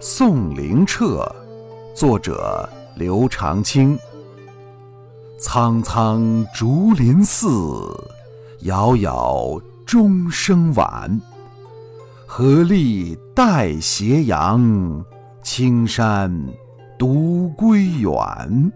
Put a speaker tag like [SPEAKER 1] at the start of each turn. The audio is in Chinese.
[SPEAKER 1] 宋灵彻，作者刘长卿。苍苍竹林寺，杳杳钟声晚。荷笠带斜阳，青山独归远。